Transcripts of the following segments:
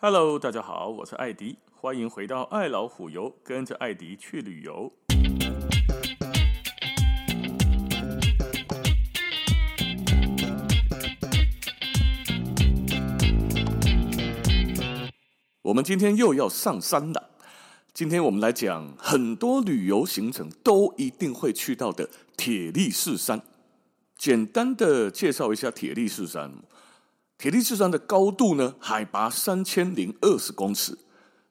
Hello，大家好，我是艾迪，欢迎回到爱老虎游，跟着艾迪去旅游。我们今天又要上山了。今天我们来讲很多旅游行程都一定会去到的铁力士山。简单的介绍一下铁力士山。铁力士山的高度呢，海拔三千零二十公尺，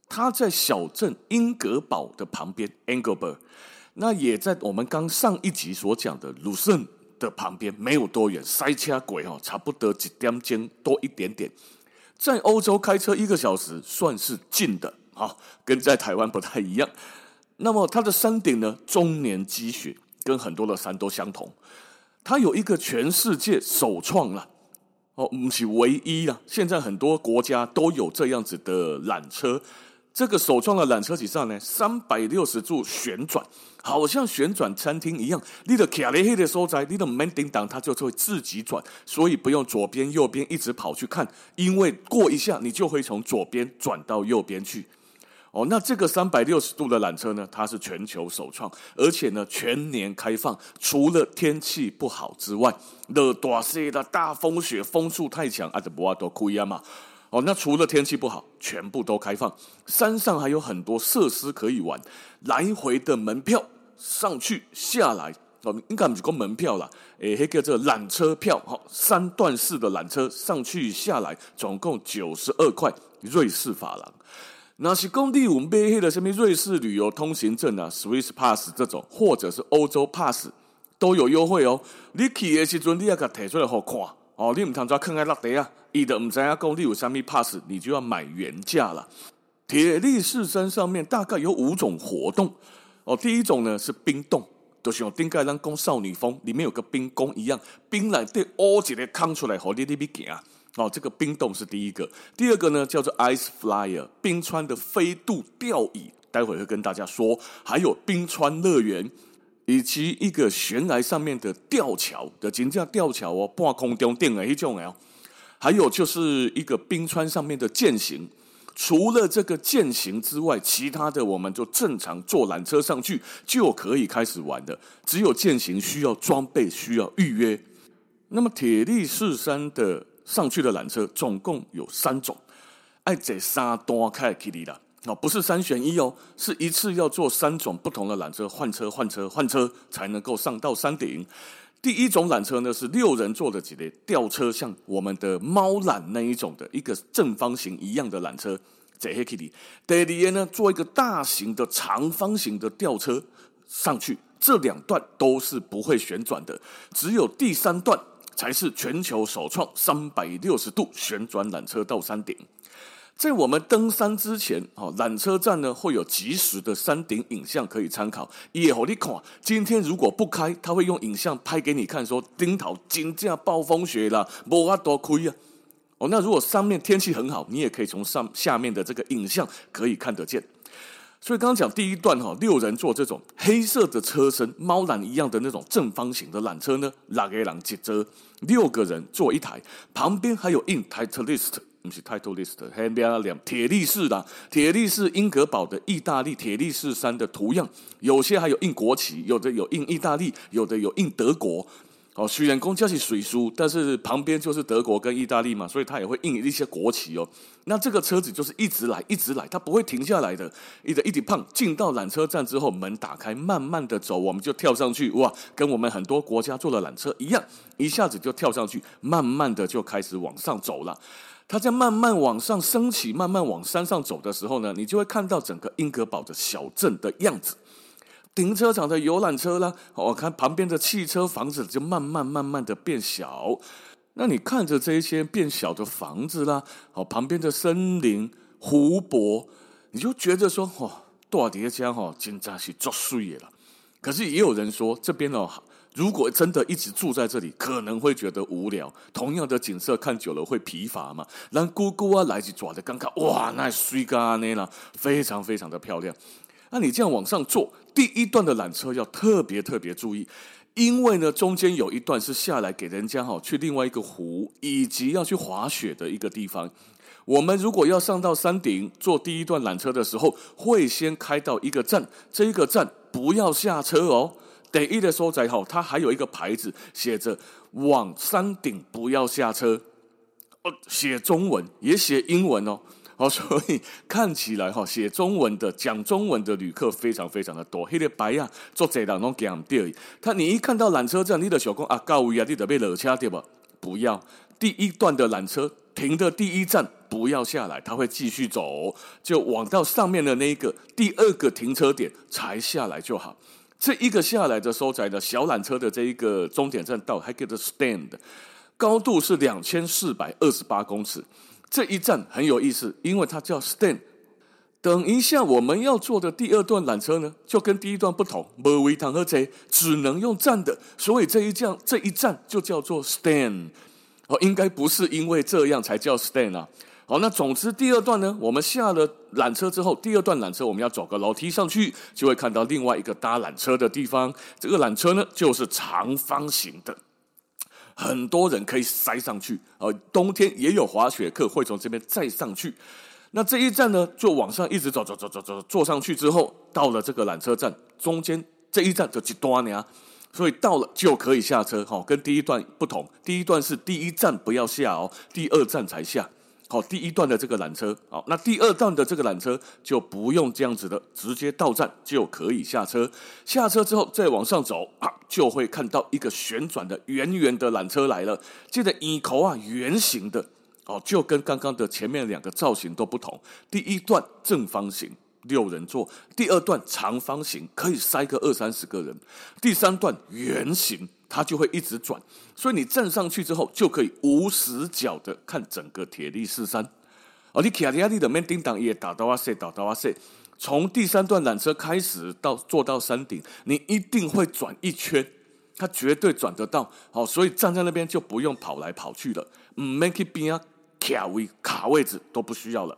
它在小镇英格堡的旁边，Engelberg，那也在我们刚上一集所讲的鲁圣的旁边，没有多远，塞车轨哦，差不多几点钟多一点点，在欧洲开车一个小时算是近的，哈，跟在台湾不太一样。那么它的山顶呢，终年积雪，跟很多的山都相同，它有一个全世界首创了。哦，不是唯一啊！现在很多国家都有这样子的缆车。这个首创的缆车体上呢，三百六十度旋转，好像旋转餐厅一样。你的卡雷黑的所在，你的门顶档它就会自己转，所以不用左边右边一直跑去看，因为过一下你就会从左边转到右边去。哦，那这个三百六十度的缆车呢，它是全球首创，而且呢全年开放，除了天气不好之外，的大雪的大风雪，风速太强，阿德伯瓦多库亚嘛。哦，那除了天气不好，全部都开放。山上还有很多设施可以玩，来回的门票上去下来，哦，应该不是讲门票啦，诶，那个这缆车票，哈，三段式的缆车上去下来，总共九十二块瑞士法郎。那是工地五买黑的什么瑞士旅游通行证啊，Swiss Pass 这种，或者是欧洲 Pass 都有优惠哦。你去的时阵，你要给提出来好看哦。你唔通再坑在落地啊？伊都唔知影工地有什么 Pass，你就要买原价了。铁力士山上面大概有五种活动哦。第一种呢是冰洞，就像丁盖兰宫少女峰里面有个冰宫一样，冰来对乌一个坑出来，好你你别行。哦，这个冰洞是第一个，第二个呢叫做 Ice Flyer 冰川的飞渡吊椅，待会会跟大家说。还有冰川乐园，以及一个悬崖上面的吊桥的金架吊桥哦，半空中顶的一种哦。还有就是一个冰川上面的健行，除了这个健行之外，其他的我们就正常坐缆车上去就可以开始玩的。只有健行需要装备，需要预约。那么铁力士山的。上去的缆车总共有三种，爱这三段开起来的哦，不是三选一哦，是一次要坐三种不同的缆车，换车换车换车才能够上到山顶。第一种缆车呢是六人坐的几列吊车，像我们的猫缆那一种的一个正方形一样的缆车，这黑起来。第二呢，坐一个大型的长方形的吊车上去，这两段都是不会旋转的，只有第三段。才是全球首创三百六十度旋转缆车到山顶。在我们登山之前，哦，缆车站呢会有即时的山顶影像可以参考。也好，你看，今天如果不开，他会用影像拍给你看，说顶头金价暴风雪了，无法多亏啊。哦，那如果上面天气很好，你也可以从上下面的这个影像可以看得见。所以刚刚讲第一段哈，六人坐这种黑色的车身，猫缆一样的那种正方形的缆车呢，六个人接着六个人坐一台，旁边还有印 Titleist，不是 Titleist，还有两铁力士的铁力士英格堡的意大利铁力士山的图样，有些还有印国旗，有的有印意大利，有的有印德国。哦，虽然公交是水书，但是旁边就是德国跟意大利嘛，所以它也会印一些国旗哦。那这个车子就是一直来，一直来，它不会停下来的。一直一直胖，进到缆车站之后，门打开，慢慢的走，我们就跳上去，哇，跟我们很多国家坐的缆车一样，一下子就跳上去，慢慢的就开始往上走了。它在慢慢往上升起，慢慢往山上走的时候呢，你就会看到整个英格堡的小镇的样子。停车场的游览车啦，我看旁边的汽车房子就慢慢慢慢的变小。那你看着这些变小的房子啦，哦，旁边的森林、湖泊，你就觉得说，哦，大叠江哈，真的是作祟了。可是也有人说，这边哦，如果真的一直住在这里，可能会觉得无聊。同样的景色看久了会疲乏嘛。让姑姑啊来去抓的刚刚，哇，那水干呢啦，非常非常的漂亮。那你这样往上坐，第一段的缆车要特别特别注意，因为呢，中间有一段是下来给人家哈去另外一个湖，以及要去滑雪的一个地方。我们如果要上到山顶坐第一段缆车的时候，会先开到一个站，这一个站不要下车哦。第一的说在哈，它还有一个牌子写着“往山顶不要下车”，哦，写中文也写英文哦。好，所以看起来哈，写中文的、讲中文的旅客非常非常的多。黑的白呀，坐这档拢讲对。他你一看到缆车站，你的小公啊，高位啊，你得被落车对吧？不要，第一段的缆车停的第一站不要下来，他会继续走，就往到上面的那个第二个停车点才下来就好。这一个下来的所在的小缆车的这一个终点站到还叫做 stand，高度是两千四百二十八公尺。这一站很有意思，因为它叫 stand。等一下我们要坐的第二段缆车呢，就跟第一段不同，没位躺和车，只能用站的，所以这一站这一站就叫做 stand。哦，应该不是因为这样才叫 stand 啊。好，那总之第二段呢，我们下了缆车之后，第二段缆车我们要走个楼梯上去，就会看到另外一个搭缆车的地方。这个缆车呢，就是长方形的。很多人可以塞上去，呃，冬天也有滑雪客会从这边再上去。那这一站呢，就往上一直走走走走走，坐上去之后，到了这个缆车站中间这一站就几多年，所以到了就可以下车。哦，跟第一段不同，第一段是第一站不要下哦，第二站才下。好，第一段的这个缆车，好，那第二段的这个缆车就不用这样子的，直接到站就可以下车。下车之后再往上走啊，就会看到一个旋转的圆圆的缆车来了。记得一口啊，圆形的哦，就跟刚刚的前面两个造型都不同。第一段正方形，六人座；第二段长方形，可以塞个二三十个人；第三段圆形。它就会一直转，所以你站上去之后，就可以无死角的看整个铁力士山。哦，你卡利亚利的门叮当也打到哇塞，打到哇塞。从第三段缆车开始到坐到山顶，你一定会转一圈，它绝对转得到。好，所以站在那边就不用跑来跑去了，唔免去边啊卡位卡位置都不需要了。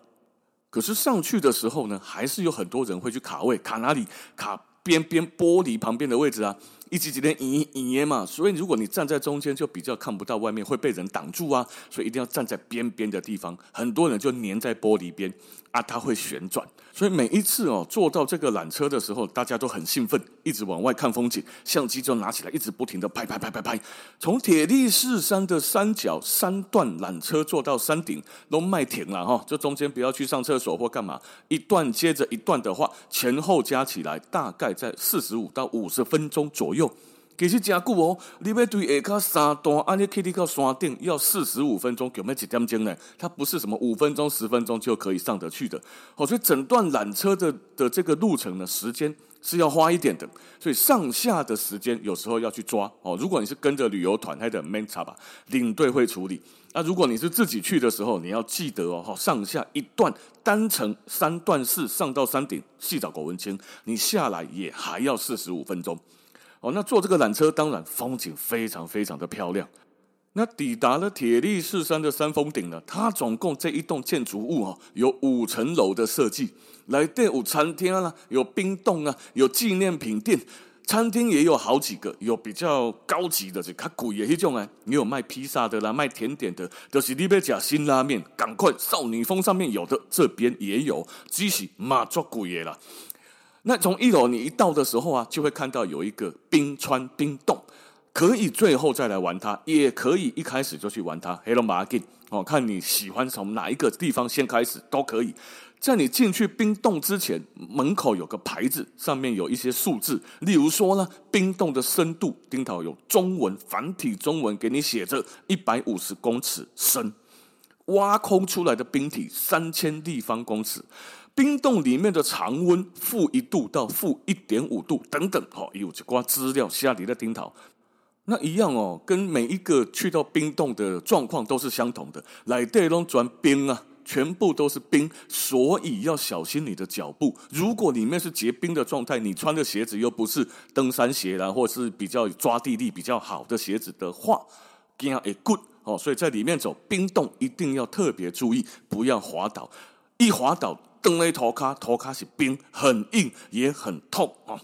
可是上去的时候呢，还是有很多人会去卡位，卡哪里？卡边边玻璃旁边的位置啊。一级级的隐隐嘛，所以如果你站在中间，就比较看不到外面，会被人挡住啊。所以一定要站在边边的地方，很多人就黏在玻璃边啊，它会旋转。所以每一次哦，坐到这个缆车的时候，大家都很兴奋，一直往外看风景，相机就拿起来，一直不停的拍拍拍拍拍。从铁力士山的山脚三段缆车坐到山顶都卖停了哈，这中间不要去上厕所或干嘛，一段接着一段的话，前后加起来大概在四十五到五十分钟左右。哟，其实真久哦！你要对下卡三段，安尼去到山顶要四十五分钟，有没有几点钟呢？它不是什么五分钟、十分钟就可以上得去的。哦，所以整段缆车的的这个路程呢，时间是要花一点的。所以上下的时间有时候要去抓哦。如果你是跟着旅游团，还得 man 查吧，领队会处理。那如果你是自己去的时候，你要记得哦，上下一段单程三段式上到山顶，细找狗文清，你下来也还要四十五分钟。哦，那坐这个缆车，当然风景非常非常的漂亮。那抵达了铁力士山的山峰顶呢，它总共这一栋建筑物哦，有五层楼的设计。来店有餐厅啊，有冰冻啊，有纪念品店，餐厅也有好几个，有比较高级的，就较贵的那种啊。也有卖披萨的啦，卖甜点的，就是你要吃辛拉面，赶快少女峰上面有的，这边也有，只是嘛足贵的啦。那从一楼你一到的时候啊，就会看到有一个冰川冰洞，可以最后再来玩它，也可以一开始就去玩它。黑龙马金哦，看你喜欢从哪一个地方先开始都可以。在你进去冰洞之前，门口有个牌子，上面有一些数字，例如说呢，冰洞的深度，顶头有中文繁体中文给你写着一百五十公尺深，挖空出来的冰体三千立方公尺。冰洞里面的常温负一度到负一点五度等等，好，有这挂资料下里的顶头，那一样哦，跟每一个去到冰洞的状况都是相同的。来带拢转冰啊，全部都是冰，所以要小心你的脚步。如果里面是结冰的状态，你穿的鞋子又不是登山鞋啦，或是比较抓地力比较好的鞋子的话，惊会滚哦。所以在里面走冰洞一定要特别注意，不要滑倒，一滑倒。蹬了头卡，头卡是冰，很硬也很痛啊。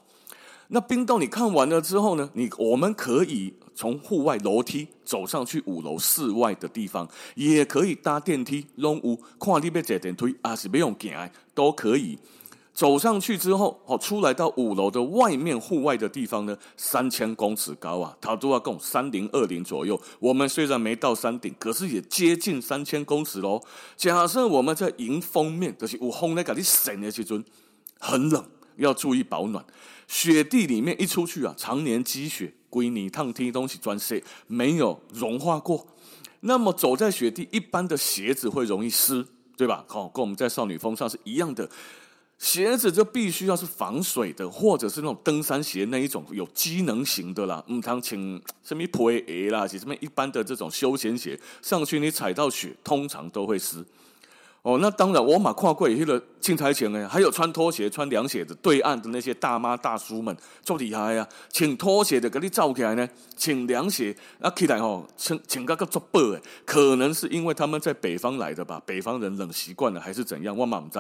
那冰洞你看完了之后呢？你我们可以从户外楼梯走上去五楼室外的地方，也可以搭电梯，拢有看你要坐电梯还是要用走的，都可以。走上去之后，哦，出来到五楼的外面户外的地方呢，三千公尺高啊，它都要共三零二零左右。我们虽然没到山顶，可是也接近三千公尺喽。假设我们在迎风面，就是有风来给你扇的时阵，很冷，要注意保暖。雪地里面一出去啊，常年积雪，归你烫踢东西钻石没有融化过。那么走在雪地，一般的鞋子会容易湿，对吧？好，跟我们在少女峰上是一样的。鞋子就必须要是防水的，或者是那种登山鞋那一种有机能型的啦。唔通请什么皮鞋啦，是什么一般的这种休闲鞋上去，你踩到雪，通常都会湿。哦，那当然，我马跨过去了青苔前呢，还有穿拖鞋、穿凉鞋的对岸的那些大妈大叔们，做厉害呀！请拖鞋的给你照起来呢，请凉鞋啊起来吼，请请个个做薄诶，可能是因为他们在北方来的吧，北方人冷习惯了还是怎样？我马唔知。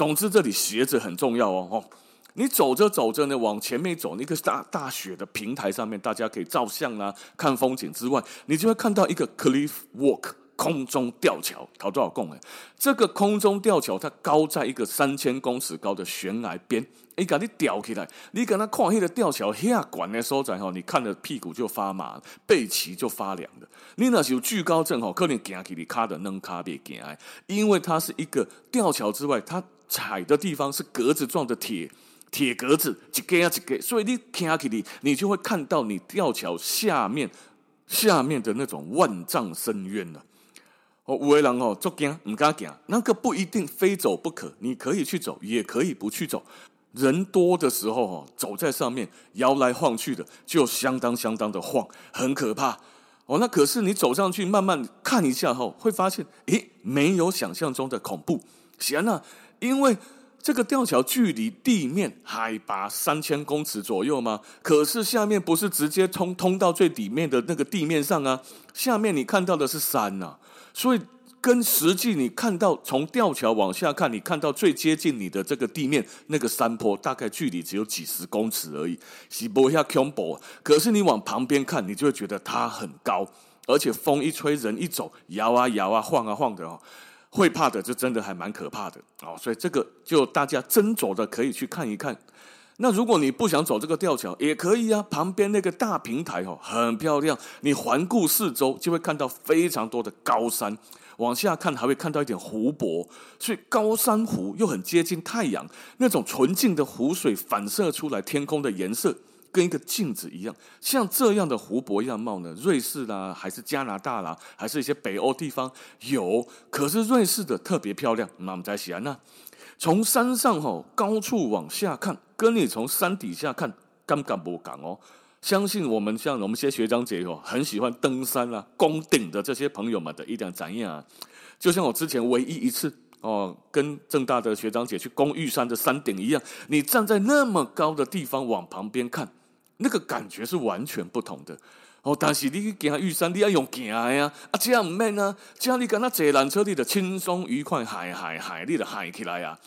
总之，这里鞋子很重要哦。哦，你走着走着呢，往前面走，那个大大雪的平台上面，大家可以照相啊，看风景之外，你就会看到一个 cliff walk。空中吊桥，逃多少公哎？这个空中吊桥，它高在一个三千公尺高的悬崖边。你把你吊起来，你跟他看那个吊桥下管的所在哈，你看了屁股就发麻，背脊就发凉的。你那是有惧高症哈，可能行起你卡的能卡别行哎，因为它是一个吊桥之外，它踩的地方是格子状的铁铁格子，一格啊一格，所以你行起你，你就会看到你吊桥下面下面的那种万丈深渊了。哦五位人哦，捉惊唔敢讲，那个不一定非走不可，你可以去走，也可以不去走。人多的时候哦，走在上面摇来晃去的，就相当相当的晃，很可怕哦。那可是你走上去慢慢看一下后，会发现，诶，没有想象中的恐怖。行啊，因为这个吊桥距离地面海拔三千公尺左右吗？可是下面不是直接通通到最底面的那个地面上啊，下面你看到的是山呐、啊。所以，跟实际你看到从吊桥往下看，你看到最接近你的这个地面那个山坡，大概距离只有几十公尺而已，是不下恐怖。可是你往旁边看，你就会觉得它很高，而且风一吹，人一走，摇啊摇啊，晃啊晃的哦，会怕的，就真的还蛮可怕的哦。所以这个就大家斟酌的可以去看一看。那如果你不想走这个吊桥，也可以啊。旁边那个大平台哦，很漂亮。你环顾四周，就会看到非常多的高山。往下看，还会看到一点湖泊。所以高山湖又很接近太阳，那种纯净的湖水反射出来，天空的颜色跟一个镜子一样。像这样的湖泊样貌呢，瑞士啦，还是加拿大啦，还是一些北欧地方有。可是瑞士的特别漂亮。那我们在西安呢，从山上吼高处往下看。跟你从山底下看，刚刚不讲哦。相信我们像我们这些学长姐哦，很喜欢登山啊、攻顶的这些朋友们的一点展现啊。就像我之前唯一一次哦，跟正大的学长姐去攻玉山的山顶一样，你站在那么高的地方往旁边看，那个感觉是完全不同的哦。但是你去行玉山，你要用行的呀，啊这样唔免啊，这样你跟他坐缆车，你的轻松愉快，嗨嗨嗨，你的嗨起来呀。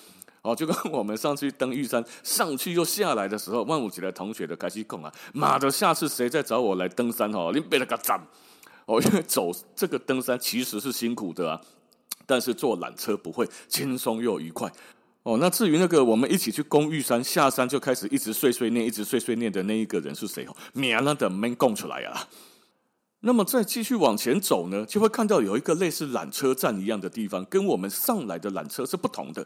哦，就跟我们上去登玉山，上去又下来的时候，万五级的同学都开始讲啊，妈的，下次谁再找我来登山哦，你别那个站哦，因为走这个登山其实是辛苦的啊，但是坐缆车不会轻松又愉快哦。那至于那个我们一起去攻玉山，下山就开始一直碎碎念，一直碎碎念的那一个人是谁哦？免了的没供出来啊。那么再继续往前走呢，就会看到有一个类似缆车站一样的地方，跟我们上来的缆车是不同的。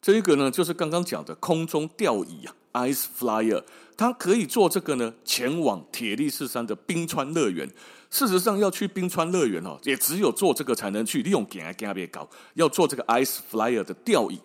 这一个呢，就是刚刚讲的空中吊椅啊，Ice Flyer，它可以坐这个呢，前往铁力士山的冰川乐园。事实上，要去冰川乐园哦，也只有坐这个才能去。利用点啊点别高，要坐这个 Ice Flyer 的吊椅，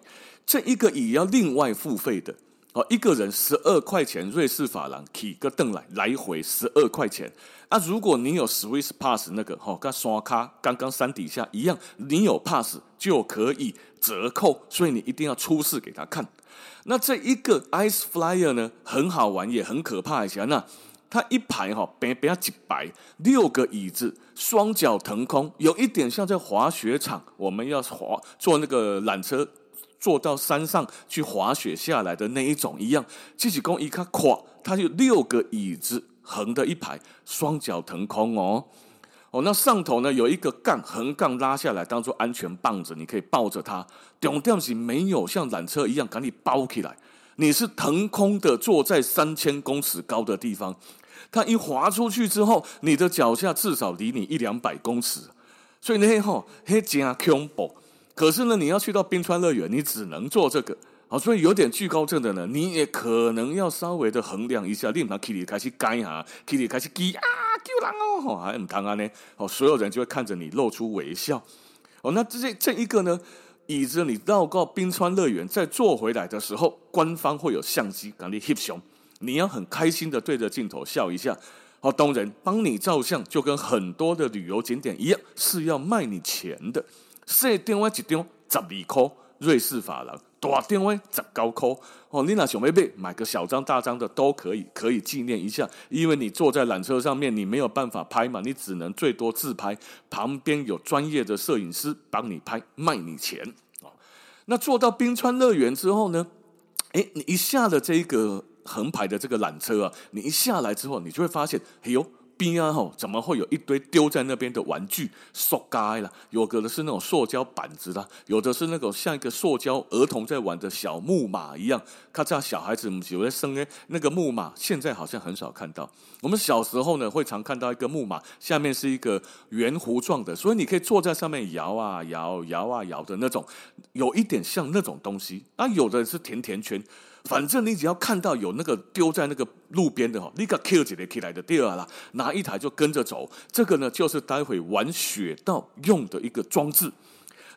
这一个椅要另外付费的。哦，一个人十二块钱瑞士法郎，起个凳来来回十二块钱。啊，如果你有 Swiss Pass 那个，哈，跟刷卡刚刚山底下一样，你有 Pass 就可以折扣，所以你一定要出示给他看。那这一个 Ice Flyer 呢，很好玩也很可怕一下。那它一排哈，边边几排六个椅子，双脚腾空，有一点像在滑雪场，我们要滑坐那个缆车。坐到山上去滑雪下来的那一种一样，自己公一看垮，它就六个椅子，横的一排，双脚腾空哦。哦，那上头呢有一个杠，横杠拉下来当做安全棒子，你可以抱着它。重点是没有像缆车一样赶你包起来，你是腾空的坐在三千公尺高的地方。它一滑出去之后，你的脚下至少离你一两百公尺，所以那吼嘿真恐怖。可是呢，你要去到冰川乐园，你只能做这个。好，所以有点惧高症的呢，你也可能要稍微的衡量一下，立马起立开始干啊，Kitty 开始叽啊，救人哦，还唔谈啊呢？哦，所有人就会看着你露出微笑。哦，那这这一个呢，椅子你绕过冰川乐园，再坐回来的时候，官方会有相机给你翕相，你要很开心的对着镜头笑一下。哦，当然帮你照相，就跟很多的旅游景点一样，是要卖你钱的。小张我一张十二块瑞士法郎。大张诶，十九块哦！你那想要买，买个小张、大张的都可以，可以纪念一下。因为你坐在缆车上面，你没有办法拍嘛，你只能最多自拍。旁边有专业的摄影师帮你拍，卖你钱哦。那坐到冰川乐园之后呢？诶，你一下了这个横排的这个缆车啊，你一下来之后，你就会发现，哎呦！边啊吼，怎么会有一堆丢在那边的玩具？塑胶啦，有的是那种塑胶板子啦，有的是那种像一个塑胶儿童在玩的小木马一样。咔嚓，小孩子有的生诶，那个木马现在好像很少看到。我们小时候呢，会常看到一个木马，下面是一个圆弧状的，所以你可以坐在上面摇啊摇，摇啊摇的那种，有一点像那种东西。啊，有的是甜甜圈。反正你只要看到有那个丢在那个路边的哈，立刻 Q 起来起来的第二啦，拿一台就跟着走。这个呢，就是待会玩雪道用的一个装置。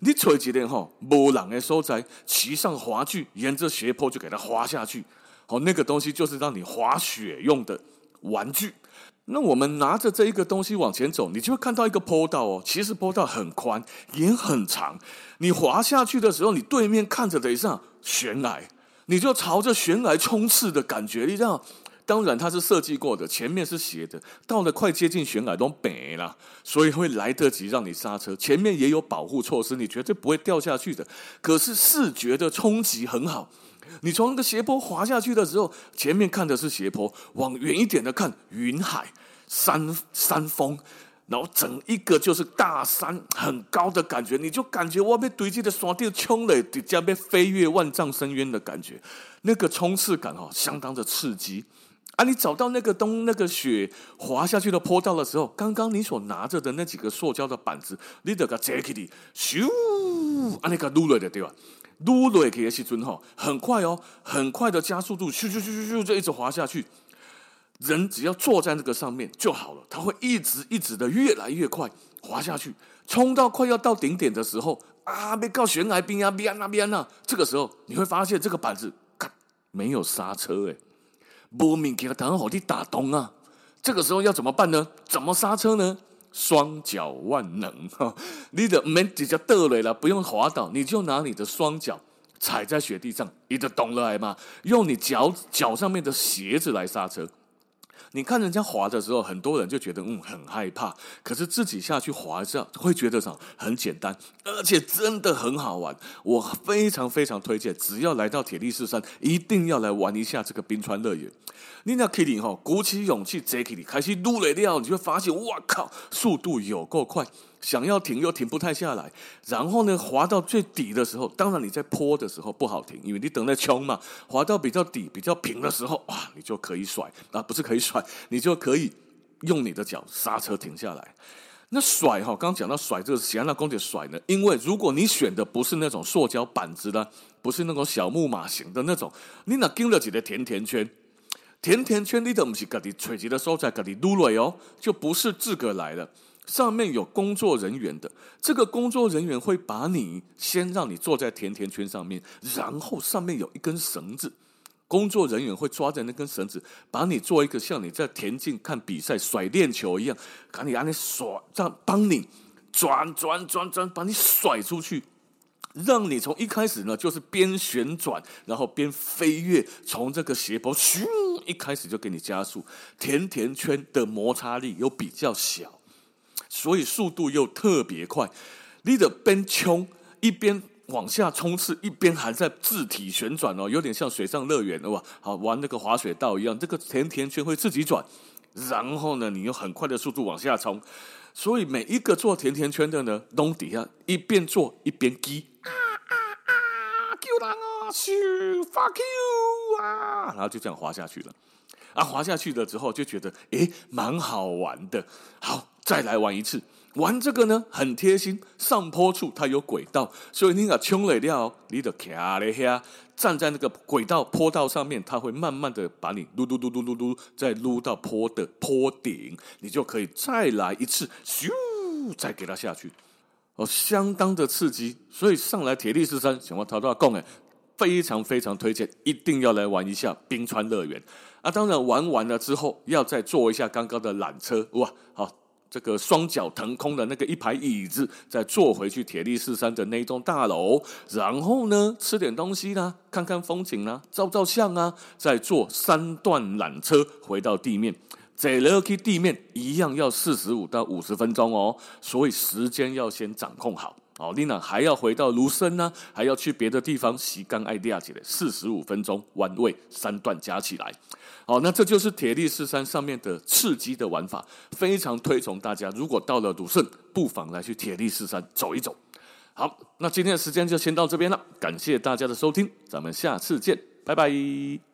你吹几点哈，无人的所在，骑上滑具，沿着斜坡就给它滑下去。好，那个东西就是让你滑雪用的玩具。那我们拿着这一个东西往前走，你就会看到一个坡道哦。其实坡道很宽，也很长。你滑下去的时候，你对面看着的上悬崖。你就朝着悬崖冲刺的感觉，你知道？当然它是设计过的，前面是斜的，到了快接近悬崖都没了，所以会来得及让你刹车。前面也有保护措施，你绝对不会掉下去的。可是视觉的冲击很好，你从那个斜坡滑下去的时候，前面看的是斜坡，往远一点的看云海、山山峰。然后整一个就是大山很高的感觉，你就感觉我被堆积的山顶冲了，底下被飞越万丈深渊的感觉，那个冲刺感哦，相当的刺激。啊，你找到那个东那个雪滑下去的坡道的时候，刚刚你所拿着的那几个塑胶的板子，你得个摘起来，咻，啊，那个撸了的对吧？撸了可以去尊哈，很快哦，很快的加速度，咻咻咻咻咻，就一直滑下去。人只要坐在那个上面就好了，它会一直一直的越来越快滑下去，冲到快要到顶点的时候啊，被告悬崖边啊边啊边啊，这个时候你会发现这个板子咔没有刹车诶，莫名给它弹好的打动啊，这个时候要怎么办呢？怎么刹车呢？双脚万能哈，你的门直接倒了啦，不用滑倒，你就拿你的双脚踩在雪地上，你就懂了来嘛，用你脚脚上面的鞋子来刹车。你看人家滑的时候，很多人就觉得嗯很害怕，可是自己下去滑一下，会觉得什么很简单，而且真的很好玩。我非常非常推荐，只要来到铁力士山，一定要来玩一下这个冰川乐园。你那 Kitty 哈，鼓起勇气，J Kitty 开始撸了料，你就会发现，哇靠，速度有够快。想要停又停不太下来，然后呢，滑到最底的时候，当然你在坡的时候不好停，因为你等在冲嘛。滑到比较底、比较平的时候，哇，你就可以甩啊，不是可以甩，你就可以用你的脚刹车停下来。那甩哈，刚刚讲到甩这个，谁让公姐甩呢？因为如果你选的不是那种塑胶板子的，不是那种小木马型的那种，你那跟了几的甜甜圈，甜甜圈你都不是自己垂直的时候在自己撸了哦，就不是自个来的。上面有工作人员的，这个工作人员会把你先让你坐在甜甜圈上面，然后上面有一根绳子，工作人员会抓着那根绳子，把你做一个像你在田径看比赛甩链球一样，把你让你甩，让帮你转转转转，把你甩出去，让你从一开始呢就是边旋转，然后边飞跃，从这个斜坡咻一开始就给你加速，甜甜圈的摩擦力又比较小。所以速度又特别快，你的边冲一边往下冲刺，一边还在自体旋转哦，有点像水上乐园的哇，好玩那个滑雪道一样，这个甜甜圈会自己转，然后呢，你用很快的速度往下冲。所以每一个做甜甜圈的呢，都底下一边做一边滴啊啊啊！救人啊！嘘，fuck you 啊！然后就这样滑下去了。啊，滑下去了之后就觉得，诶，蛮好玩的。好，再来玩一次。玩这个呢，很贴心。上坡处它有轨道，所以你啊冲了掉，你就卡了下，站在那个轨道坡道上面，它会慢慢的把你撸撸撸撸撸撸，再撸到坡的坡顶，你就可以再来一次，咻，再给它下去，哦，相当的刺激。所以上来铁力士山，想要逃到贡哎，非常非常推荐，一定要来玩一下冰川乐园。啊，当然玩完了之后，要再坐一下刚刚的缆车，哇，好。这个双脚腾空的那个一排椅子，再坐回去铁力士山的那一栋大楼，然后呢，吃点东西啦，看看风景啦，照照相啊，再坐三段缆车回到地面。在 Lucky 地面一样要四十五到五十分钟哦，所以时间要先掌控好。哦，你呢还要回到卢森呢，还要去别的地方洗干爱迪亚姐的四十五分钟弯位三段加起来。好，那这就是铁力士山上面的刺激的玩法，非常推崇大家。如果到了鲁圣，不妨来去铁力士山走一走。好，那今天的时间就先到这边了，感谢大家的收听，咱们下次见，拜拜。